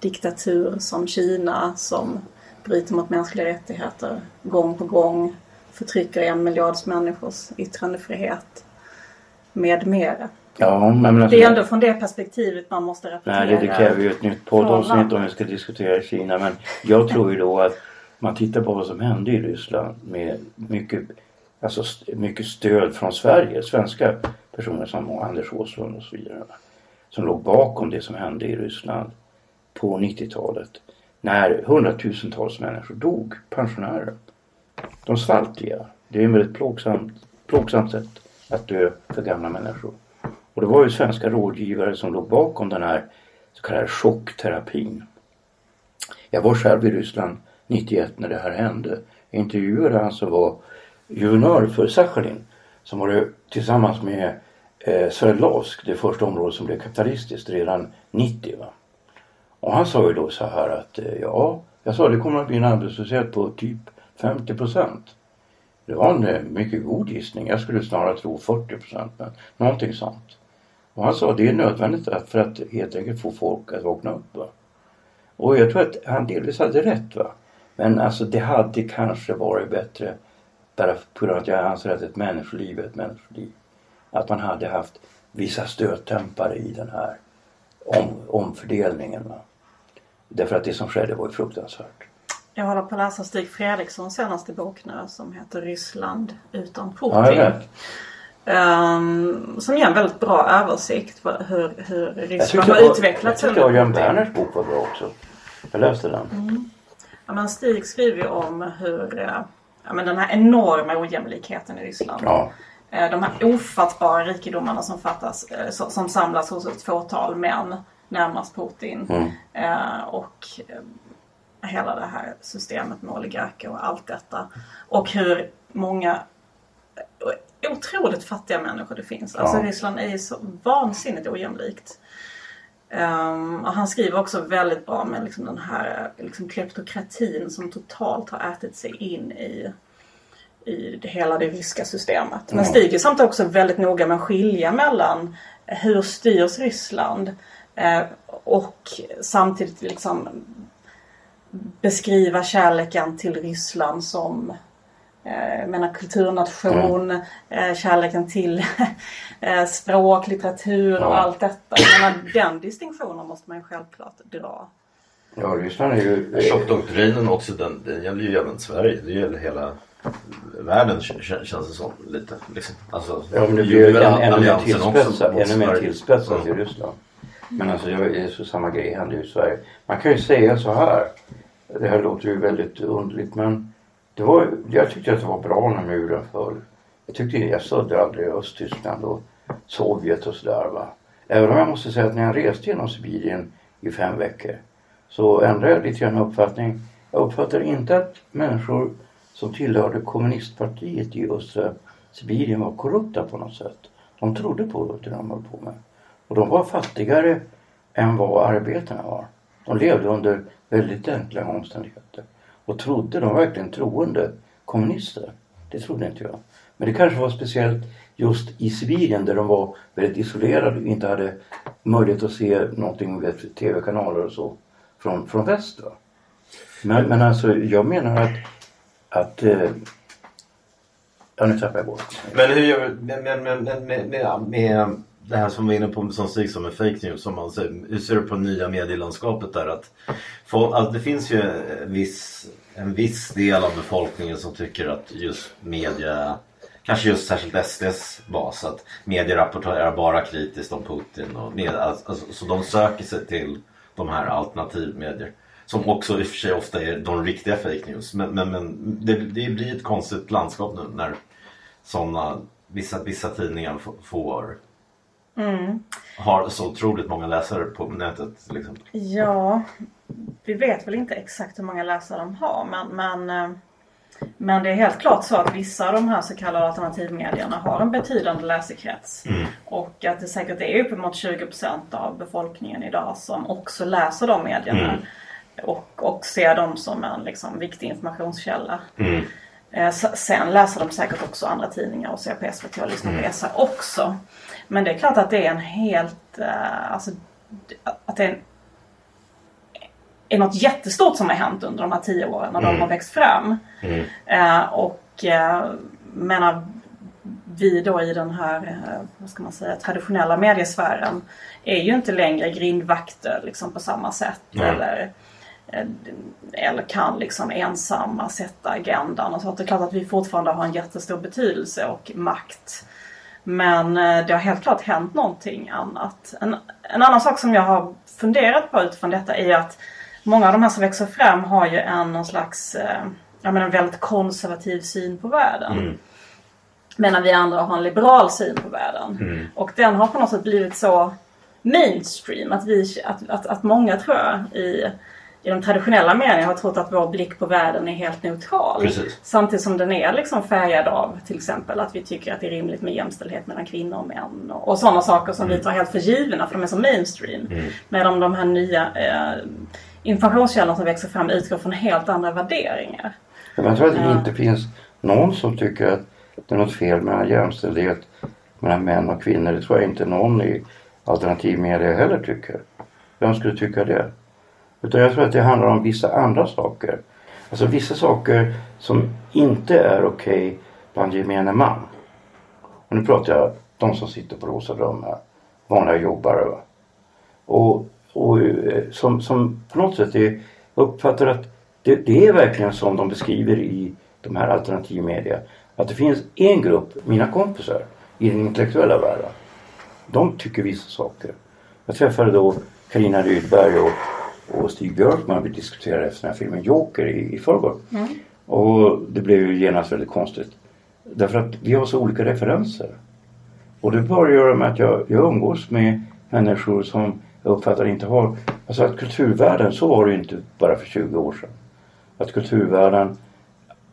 diktatur som Kina som bryter mot mänskliga rättigheter gång på gång. Förtrycker en miljards människors yttrandefrihet med mera. Ja, men alltså, Det är ändå från det perspektivet man måste rapportera. Nej, det, det kräver ju ett nytt poddavsnitt om vi ska diskutera Kina. Men jag tror ju då att man tittar på vad som hände i Ryssland med mycket, alltså mycket stöd från Sverige. Svenska personer som Anders Åslund och så vidare. Som låg bakom det som hände i Ryssland på 90-talet. När hundratusentals människor dog, pensionärer. De svalt ihjäl. Det är ett väldigt plågsamt, plågsamt sätt att dö för gamla människor. Och det var ju svenska rådgivare som låg bakom den här så kallade chockterapin. Jag var själv i Ryssland 91 när det här hände. Jag intervjuade han som var guvernör för Sachalin som var det tillsammans med eh, Sverdlovsk, det första området som blev kapitalistiskt redan 90. Va? Och han sa ju då så här att eh, ja, jag sa det kommer att bli en arbetslöshet på typ 50 procent. Det var en eh, mycket god gissning. Jag skulle snarare tro 40 procent, men någonting sånt. Och han sa att det är nödvändigt för att helt enkelt få folk att vakna upp. Va? Och jag tror att han delvis hade rätt. Va? Men alltså det hade kanske varit bättre bara på grund av att jag anser att ett människoliv är ett människoliv. Att man hade haft vissa stötdämpare i den här om, omfördelningen. Va? Därför att det som skedde var ju fruktansvärt. Jag håller på att läsa Stig Fredrikssons senaste bok nu som heter Ryssland utan Putin. Ja. Ehm, som ger en väldigt bra översikt på hur, hur Ryssland har utvecklats jag tyckte under Jan Putin. Werners bok var bra också. Jag läste den. Ja, men Stig skriver ju om hur eh, ja, men den här enorma ojämlikheten i Ryssland. Ja. Eh, De här ofattbara rikedomarna som, fattas, eh, so- som samlas hos ett fåtal män närmast Putin. Mm. Och hela det här systemet med oligarker och allt detta. Och hur många otroligt fattiga människor det finns. Alltså Ja. Ryssland är ju så vansinnigt ojämlikt. Ehm, och han skriver också väldigt bra med liksom den här liksom kleptokratin som totalt har ätit sig in i, i det, hela det ryska systemet. Men. Stig är samtidigt också väldigt noga med att skilja mellan hur styrs Ryssland eh, och samtidigt liksom beskriva kärleken till Ryssland som eh, jag menar kulturnation, eh, kärleken till *laughs* eh, språk, litteratur och Ja. allt detta. Jag menar, den distinktionen måste man ju självklart dra. Ja, Ryssland är ju... Chockdoktrinen också, den, den gäller ju även Sverige. Det gäller hela världen känns det som lite. Liksom. Alltså, Ja, men det blir ju än, ännu mer tillspetsat, ännu mer tillspetsat i Mm. Ryssland. Men alltså det är så samma grej händer ju i Sverige. Man kan ju säga så här. Det här låter ju väldigt underligt men det var, jag tyckte att det var bra när muren föll. Jag tyckte jag stödde aldrig Östtyskland och Sovjet och sådär va. Även om jag måste säga att när jag reste genom Sibirien i fem veckor så ändrade jag lite grann uppfattning. Jag uppfattade inte att människor som tillhörde kommunistpartiet i östra Sibirien var korrupta på något sätt. De trodde på det de höll på med. Och de var fattigare än vad arbetarna var. De levde under väldigt enkla omständigheter. Och trodde, de verkligen troende kommunister. Det trodde inte jag. Men det kanske var speciellt just i Sibirien där de var väldigt isolerade och inte hade möjlighet att se någonting med tv-kanaler och så från, från väst. Va? Men, men alltså jag menar att, att eh, ja nu tappade jag bort. Men hur gör vi med, med, med, med, med, med det här som vi var inne på som Stig som är fake news. Som man ser, hur ser du på nya medielandskapet där? Att, för, att alltså, det finns ju en viss, en viss del av befolkningen som tycker att just media Kanske just särskilt SDs bas att media rapporterar bara kritiskt om Putin och med, alltså, alltså, så de söker sig till de här alternativmedier. Som också i och för sig ofta är de riktiga fake news. Men, men, men det, det blir ett konstigt landskap nu när sådana vissa, vissa tidningar får Mm. har så otroligt många läsare på nätet till exempel. Ja, vi vet väl inte exakt hur många läsare de har men, men, eh, men det är helt klart så att vissa av de här så kallade alternativmedierna har en betydande läsekrets. Mm. Och att det säkert är uppemot 20% av befolkningen idag som också läser de medierna. Mm. Och, och ser dem som en liksom, viktig informationskälla. Mm. Eh, Sen läser de säkert också andra tidningar och ser på SVT och lyssnar på SR också. Men det är klart att det är en helt, eh, alltså att det är, en, är något jättestort som har hänt under de här tio åren när de har växt fram. Mm. Eh, och eh, menar vi då i den här, eh, vad ska man säga, traditionella mediesfären är ju inte längre grindvakter liksom på samma sätt. Nej. Eller, eh, eller kan liksom ensamma sätta agendan och så. Det är klart att vi fortfarande har en jättestor betydelse och makt. Men eh, det har helt klart hänt någonting annat. En, en annan sak som jag har funderat på utifrån detta är att många av de här som växer fram har ju en någon slags, eh, jag menar en väldigt konservativ syn på världen. Mm. Medan vi andra har en liberal syn på världen. Mm. Och den har på något sätt blivit så mainstream att, vi, att, att, att många tror jag i, i de traditionella medierna har trott att vår blick på världen är helt neutral. Precis. Samtidigt som den är liksom färgad av till exempel att vi tycker att det är rimligt med jämställdhet mellan kvinnor och män. Och, och sådana saker som vi tar helt för givna för de är så mainstream. Medan de här nya eh, informationskällorna som växer fram utgår från helt andra värderingar. Jag tror att det Ja. inte finns någon som tycker att det är något fel med jämställdhet mellan män och kvinnor. Det tror jag inte någon i alternativmedia heller tycker. Vem skulle tycka det? Utan jag tror att det handlar om vissa andra saker. Alltså vissa saker som inte är okej bland gemene man. Och nu pratar jag de som sitter på rosa drömmar. Vanliga jobbare. Va? Och, och eh, som, som på något sätt är, jag uppfattar att det, det är verkligen som de beskriver i de här alternativmedia. Att det finns en grupp, mina kompisar i den intellektuella världen. De tycker vissa saker. Jag träffade då Carina Rydberg och, och Stig Björkman. Vi diskuterade efter den här filmen Joker i, i förrgår. Och det blev ju genast väldigt konstigt. Därför att vi har så olika referenser. Och det bör göra med att jag, jag umgås med människor som jag uppfattar inte har... Alltså att kulturvärlden, så var det ju inte bara för 20 år sedan. Att kulturvärlden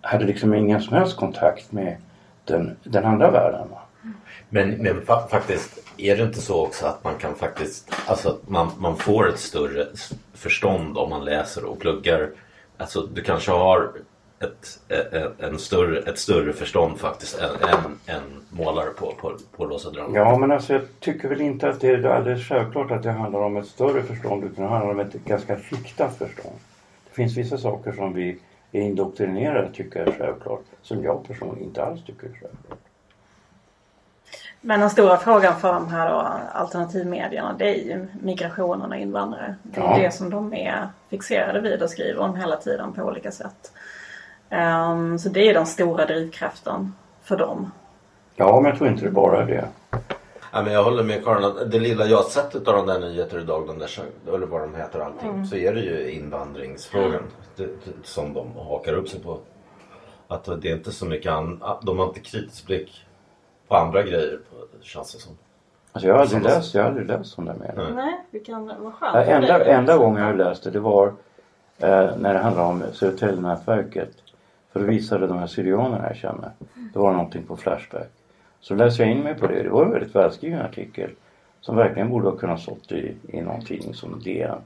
hade liksom ingen som helst kontakt med den, den andra världen. Men, men fa- faktiskt, är det inte så också att man kan faktiskt, alltså att man, man får ett större förstånd om man läser och pluggar. Alltså du kanske har ett, e, e, en större, ett större förstånd faktiskt än, än, än målare på, på, på Rosa Drömmar. Ja men alltså jag tycker väl inte att det är alldeles självklart att det handlar om ett större förstånd utan det handlar om ett ganska riktat förstånd. Det finns vissa saker som vi är indoktrinerade att tycka är självklart som jag personligen inte alls tycker är självklart. Men den stora frågan för de här då, alternativmedierna det är ju migrationen och invandrare. Det är Ja. det som de är fixerade vid och skriver om hela tiden på olika sätt. Ehm, så det är den stora drivkraften för dem. Ja men jag tror inte det bara är det. Ja, men jag håller med Karin att det lilla jag sett utav de där nyheter idag, de där, eller vad de heter och allting, så är det ju invandringsfrågan det, som de hakar upp sig på. Att det är inte så mycket an, de har inte kritisk blick på andra grejer på- känns det som. Alltså jag har aldrig läst, jag har aldrig läst sådana där med. Nej, kan vara skönt. Ja, enda, enda gången jag läste det var eh, när det handlade om Södertäljenätverket. För då visade de här syrianerna jag känner. Det var någonting på Flashback. Så läste jag in mig på det. Det var en väldigt välskriven artikel. som verkligen borde ha kunnat stått i, i någon tidning som DN.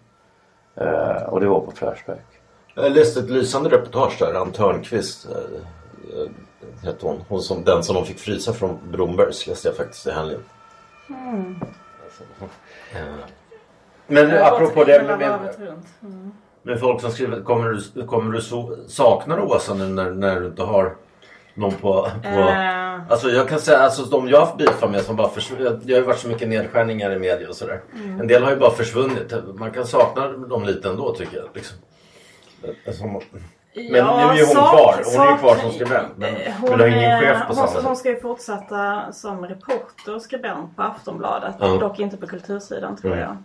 Eh, och det var på Flashback. Jag läste ett lysande reportage där. Ann Törnqvist äh, hette hon. hon som, den som de fick frysa från Brombergs läste jag faktiskt i helgen. Mm. Men Jag har apropå det med, med. Mm. med folk som skriver. Kommer du, kommer du så, sakna Åsa nu när, när du inte har någon på... på Eh. Alltså jag kan säga, alltså de jag har haft beefar med som bara försvunnit. Det har ju varit så mycket nedskärningar i media och sådär. Mm. En del har ju bara försvunnit. Man kan sakna dem lite ändå tycker jag. Liksom. Alltså, men nu är hon sak- kvar. Hon är ju kvar sak- som skribent. Men, Eh, men du har ingen är- chef på hon, samma hon ska ju fortsätta som reporter och skribent på Aftonbladet. Ja. Dock inte på kultursidan tror Mm. jag.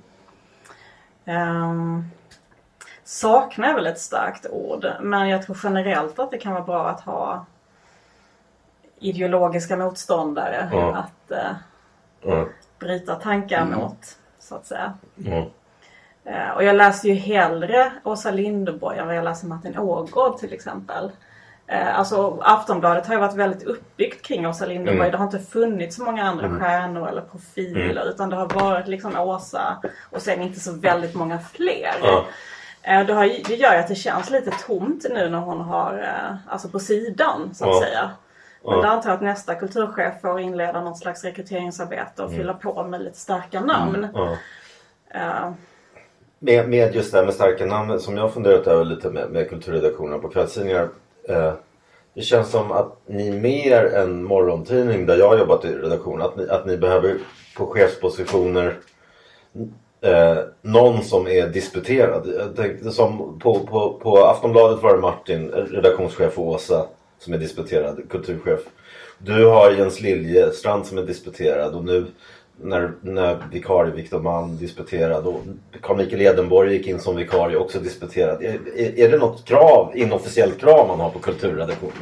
Um, sakna är väl ett starkt ord. Men jag tror generellt att det kan vara bra att ha ideologiska motståndare. Ja. Att eh, Ja. bryta tankar mot. Så att säga. Eh, Och jag läser ju hellre Åsa Linderborg än vad jag läser Martin Ågård till exempel. Eh, Alltså Aftonbladet har ju varit väldigt uppbyggt kring Åsa Linderborg. Mm. Det har inte funnits så många andra stjärnor eller profiler utan det har varit liksom Åsa och sen inte så väldigt många fler. Ja. Eh, Det, har, det gör ju att det känns lite tomt nu när hon har, alltså på sidan så att Ja. säga. Men Ja. då antar jag att nästa kulturchef får inleda något slags rekryteringsarbete och fylla på med lite starka namn. Mm. Med, med just det här med starka namn som jag funderat över lite med, med kulturredaktionerna på kvällstidningar. Eh, det känns som att ni mer än morgontidning där jag har jobbat i redaktion att ni, att ni behöver på chefspositioner eh, någon som är disputerad. Tänkte, som på, på, på Aftonbladet var det Martin, redaktionschef och Åsa som är disputerad, kulturchef. Du har Jens Liljestrand som är disputerad och nu när, när vikarie Viktor Malm disputerad och Carl Michael Edenborg gick in som vikarie också disputerad. Är, är, är det något krav, inofficiellt krav man har på kulturredaktionen?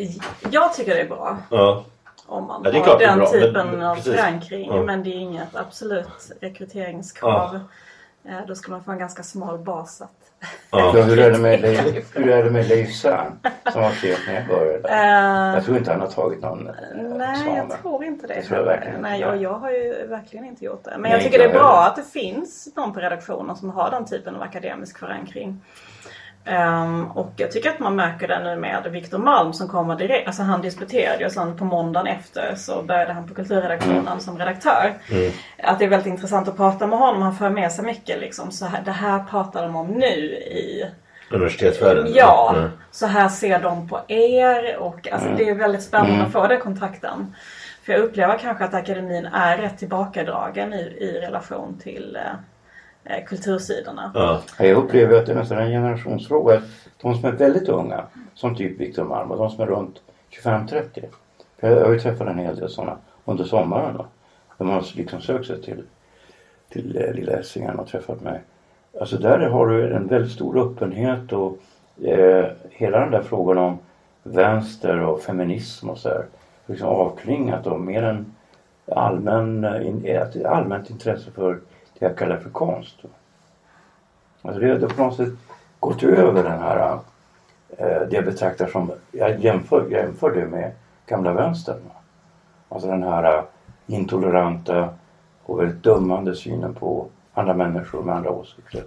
Eh, Jag tycker det är bra Ja. om man Ja, har den bra, typen men av precis. förankring. Ja. Men det är inget absolut rekryteringskrav. Eh, Då ska man få en ganska smal bas att... Ja. Hur är det med Leif, *laughs* hur är det med Leif Sand som var chef när jag började? Eh, Jag tror inte han har tagit någon eh, Nej, examen. jag tror inte det. Det tror jag verkligen Nej, jag, jag har ju verkligen inte gjort det. Men Nej, jag tycker det är bra att det finns någon på redaktionen som har den typen av akademisk förankring. Ehm, och jag tycker att man märker det nu med Viktor Malm som kommer direkt. Alltså han disputerade och sen på måndagen efter så började han på kulturredaktionen Mm. som redaktör. Att det är väldigt intressant att prata med honom. Han för med sig mycket liksom. Så här, det här pratar de om nu i Universitetsvärlden? Ja, Mm. så här ser de på er och alltså, det är väldigt spännande att få den kontakten. För jag upplever kanske att akademin är rätt tillbakadragen i, i relation till eh, kultursidorna. Ja. Jag upplever att det är nästan en generationsfråga. De som är väldigt unga, som typ Viktor Malm och de som är runt 25-30. För Jag har ju träffat en hel del sådana under sommaren. Då. De har liksom sökt sig till, till eh, Lilla Essingen och träffat mig. Alltså där har du en väldigt stor öppenhet och eh, hela den där frågan om vänster och feminism och så här. Liksom avklingat och mer en allmän, eh, in, ett allmänt intresse för det jag kallar för konst. Alltså det, det har på något sätt gått över den här, eh, det jag betraktar som, jag jämför, jag jämför det med gamla vänstern. Alltså den här eh, intoleranta och väldigt dömande synen på andra människor med andra åsikter.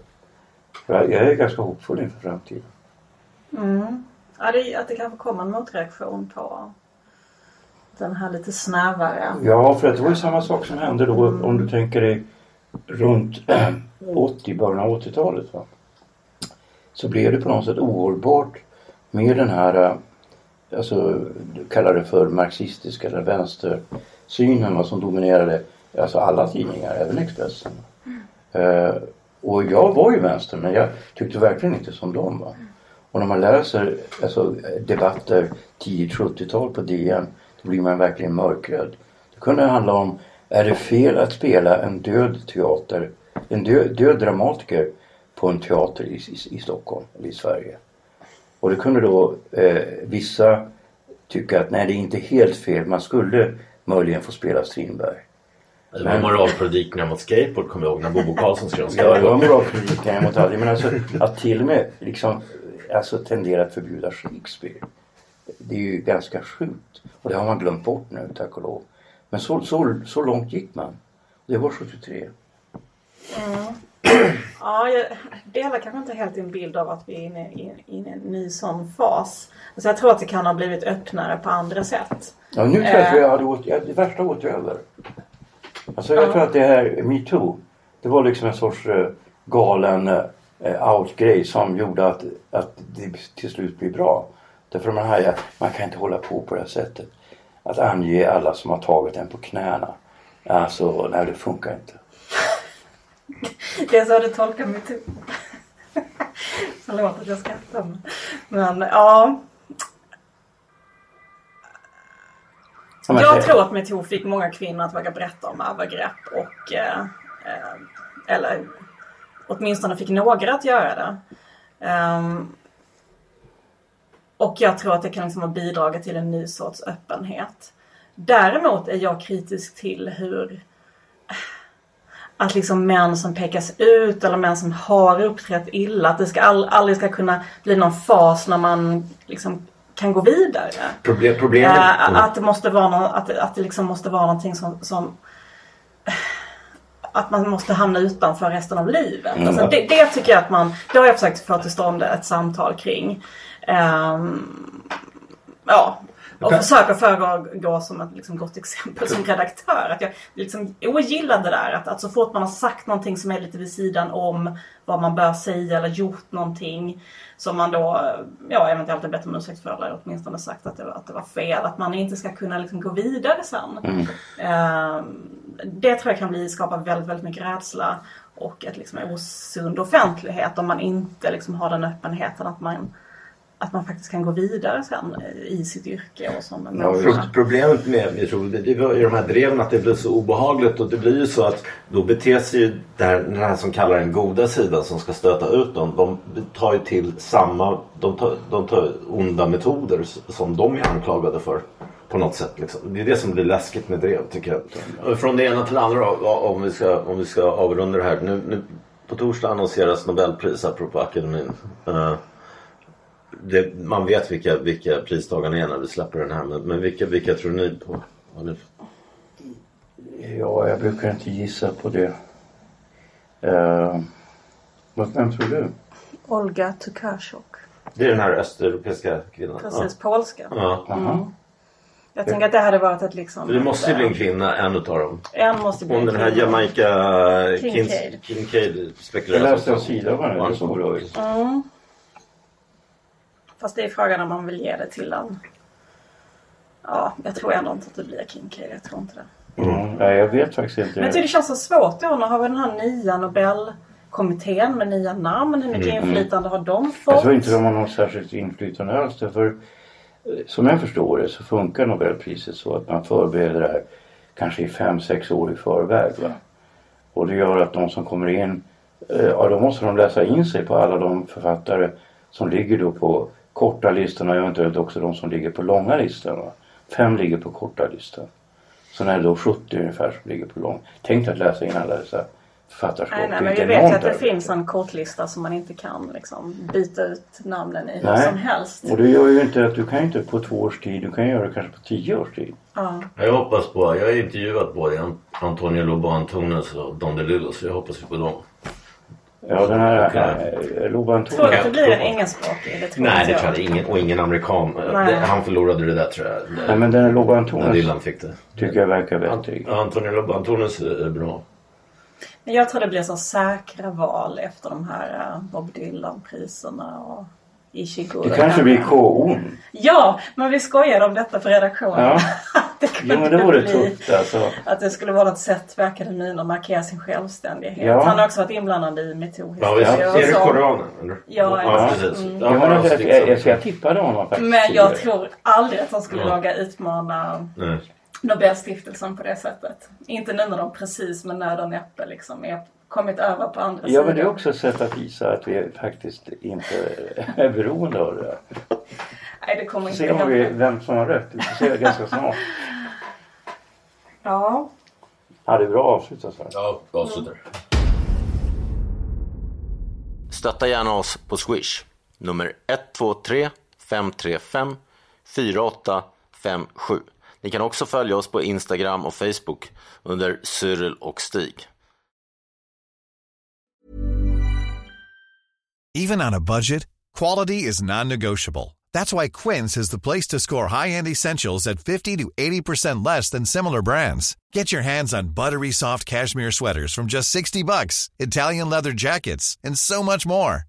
Jag, jag är ganska hoppfull inför framtiden. Ja, det, att det kanske kommer en motreaktion på den här lite snävare. Ja, för det var ju samma sak som hände då om du tänker dig runt *clears throat* 80, början av 80-talet. Va? Så blev det på något sätt ohållbart med den här, eh, alltså kallar det för marxistiska eller vänstersynen va, som dominerade alltså alla tidningar, även Expressen. Eh, och jag var ju vänster men jag tyckte verkligen inte som dem. Va? Och när man läser alltså, debatter tidigt 70-tal på DN då blir man verkligen mörkrädd. Det kunde handla om, är det fel att spela en död teater, en död, död dramatiker på en teater i, i, i Stockholm eller i Sverige? Och det kunde då eh, vissa tycka att nej det är inte helt fel, man skulle möjligen få spela Strindberg. Det var moralpredikningar mot skateboard kommer jag ihåg när Bobo Karlsson skrev om Ja, det var skateboard. moralpredikan mot allt. Men alltså att till och med liksom alltså tendera att förbjuda Shakespeare. Det är ju ganska sjukt. Och det har man glömt bort nu tack och lov. Men så, så, så långt gick man. Det var 73. *clears throat* Ja, jag delar kanske inte helt din bild av att vi är inne i, inne i en ny sån fas. Alltså jag tror att det kan ha blivit öppnare på andra sätt. Ja, nu tror jag att vi hade gått, ja, det värsta gått över. Alltså jag tror att det här metoo, det var liksom en sorts eh, galen eh, out-grej som gjorde att, att det till slut blir bra. Därför man, här, man kan inte hålla på på det här sättet. Att ange alla som har tagit en på knäna. Alltså, nej det funkar inte. *laughs* Det är så du tolkar mitt *laughs* Förlåt att jag skrattar. Men ja. Jag tror att metoo fick många kvinnor att våga berätta om övergrepp och eh, eh, eller åtminstone fick några att göra det. Ehm, och jag tror att det kan liksom ha bidragit till en ny sorts öppenhet. Däremot är jag kritisk till hur att liksom män som pekas ut eller män som har uppträtt illa, att det ska all, aldrig ska kunna bli någon fas när man liksom kan gå vidare. Problem, problemet... Eh, att det måste vara någon, att, att det liksom måste vara någonting som, som att man måste hamna utanför resten av livet. Alltså det, det tycker jag att man, det har jag försökt få till stånd ett samtal kring. Ehm, ja, och försöka föregå som ett liksom, gott exempel som redaktör. Att jag liksom ogillar det där att, att så fort man har sagt någonting som är lite vid sidan om vad man bör säga eller gjort någonting som man då, ja eventuellt har bett om ursäkt för eller åtminstone sagt att det, var- att det var fel. Att man inte ska kunna liksom, gå vidare sen. Ehm, det tror jag kan bli, skapa väldigt, väldigt mycket rädsla och ett liksom osund offentlighet om man inte liksom har den öppenheten att man, att man faktiskt kan gå vidare sen i sitt yrke och som en Ja, människa. Problemet med metoo, det, var ju de här dreven att det blir så obehagligt och det blir ju så att då beter sig ju det här, den här som kallar den goda sidan som ska stöta ut dem. De tar ju till samma, de tar, de tar onda metoder som de är anklagade för. På något sätt liksom. Det är det som blir läskigt med drev tycker jag. Från det ena till det andra om vi ska, om vi ska avrunda det här. Nu, nu, på torsdag annonseras Nobelpris apropå akademin. Eh, det, man vet vilka, vilka pristagarna är när vi släpper den här. Men, men vilka, vilka tror ni på? Ja, jag brukar inte gissa på det. Uh, vem tror du? Olga Tukashuk. Det är den här östeuropeiska kvinnan. Precis, polska. Ja. Ja. Jag tänker att det hade varit ett liksom... Det måste ju bli en kvinna, en utav dem. En måste bli Hon en den här. Jamaica Kincaid. Kincaid Jag spekulerar läste en sida henne, det ut. Mm. Fast det är frågan om man vill ge det till en... Ja, jag tror ändå inte att det blir Kincaid. Jag tror inte det. Mm. Nej, jag vet faktiskt inte. Men jag tycker det känns så svårt då. Nu har vi den här nya Nobelkommittén med nya namn. Hur mycket inflytande har de fått? Jag tror inte de har något särskilt inflytande alls. Därför, som jag förstår det så funkar Nobelpriset så att man förbereder det här kanske i fem, sex år i förväg. Va? Och det gör att de som kommer in, eh, ja då måste de läsa in sig på alla de författare som ligger då på korta listan och eventuellt också de som ligger på långa listan. Va? Fem ligger på korta listan. Sen är det då 70 ungefär som ligger på lång. Tänk dig att läsa in alla dessa författarskap. Nej, nej, men vi vet att det finns en kortlista som man inte kan liksom, byta ut namnen i hur Nej. som helst. Och det gör ju inte att du kan inte på två års tid, du kan göra det kanske på tio års tid. Ja. Jag hoppas på, jag har intervjuat både Antonio Lobo Antunes och Don DeLillo så jag hoppas ju på dem. Ja den här Okej. äh, Loban Tror du att det blir en engelskspråkig? Det tror Nej inte det tror jag inte. Ingen, och ingen amerikan. Nej. Han förlorade det där tror jag. Nej men den här Loban När Dylan fick det. tycker jag verkar vettig. Antonio Lobo Antunes är bra. Jag tror det blir så säkra val efter de här eh, Bob Dylan-priserna och Ishiguro. Det kanske blir KO'n. Ja, men vi skojade om detta på redaktionen. Ja. *laughs* det kunde Jo men det vore bli tufft alltså. att det skulle vara något sätt för akademin att markera sin självständighet. Ja. Han har också varit inblandad i Ja, metoo-historier visst. och Är det. Koranen? Eller? Ja, ja precis. Mm. Ja, Ja, men han alltså, jag, sticker jag, tippade honom faktiskt Men jag tror aldrig att de skulle Ja. våga utmana Nej. Nobelstiftelsen på det sättet. Inte nu när de precis med nöd och näppe liksom är kommit över på andra Ja men det är sidan. också ett sätt att visa att vi faktiskt inte är beroende av det. Nej, det kommer Vi inte ser om vi, vem som har rätt. Vi får se det ganska snart. Ja. Ja det är bra avslutat så här. Ja, avslutar. Stötta gärna oss på Swish. Nummer 123 535 4857. Ni kan också följa oss på Instagram och Facebook under Cyril och Stig. Even on a budget, quality is non-negotiable. That's why Quince is the place to score high-end essentials at 50 to 80% less than similar brands. Get your hands on buttery soft cashmere sweaters from just 60 bucks, Italian leather jackets, and so much more.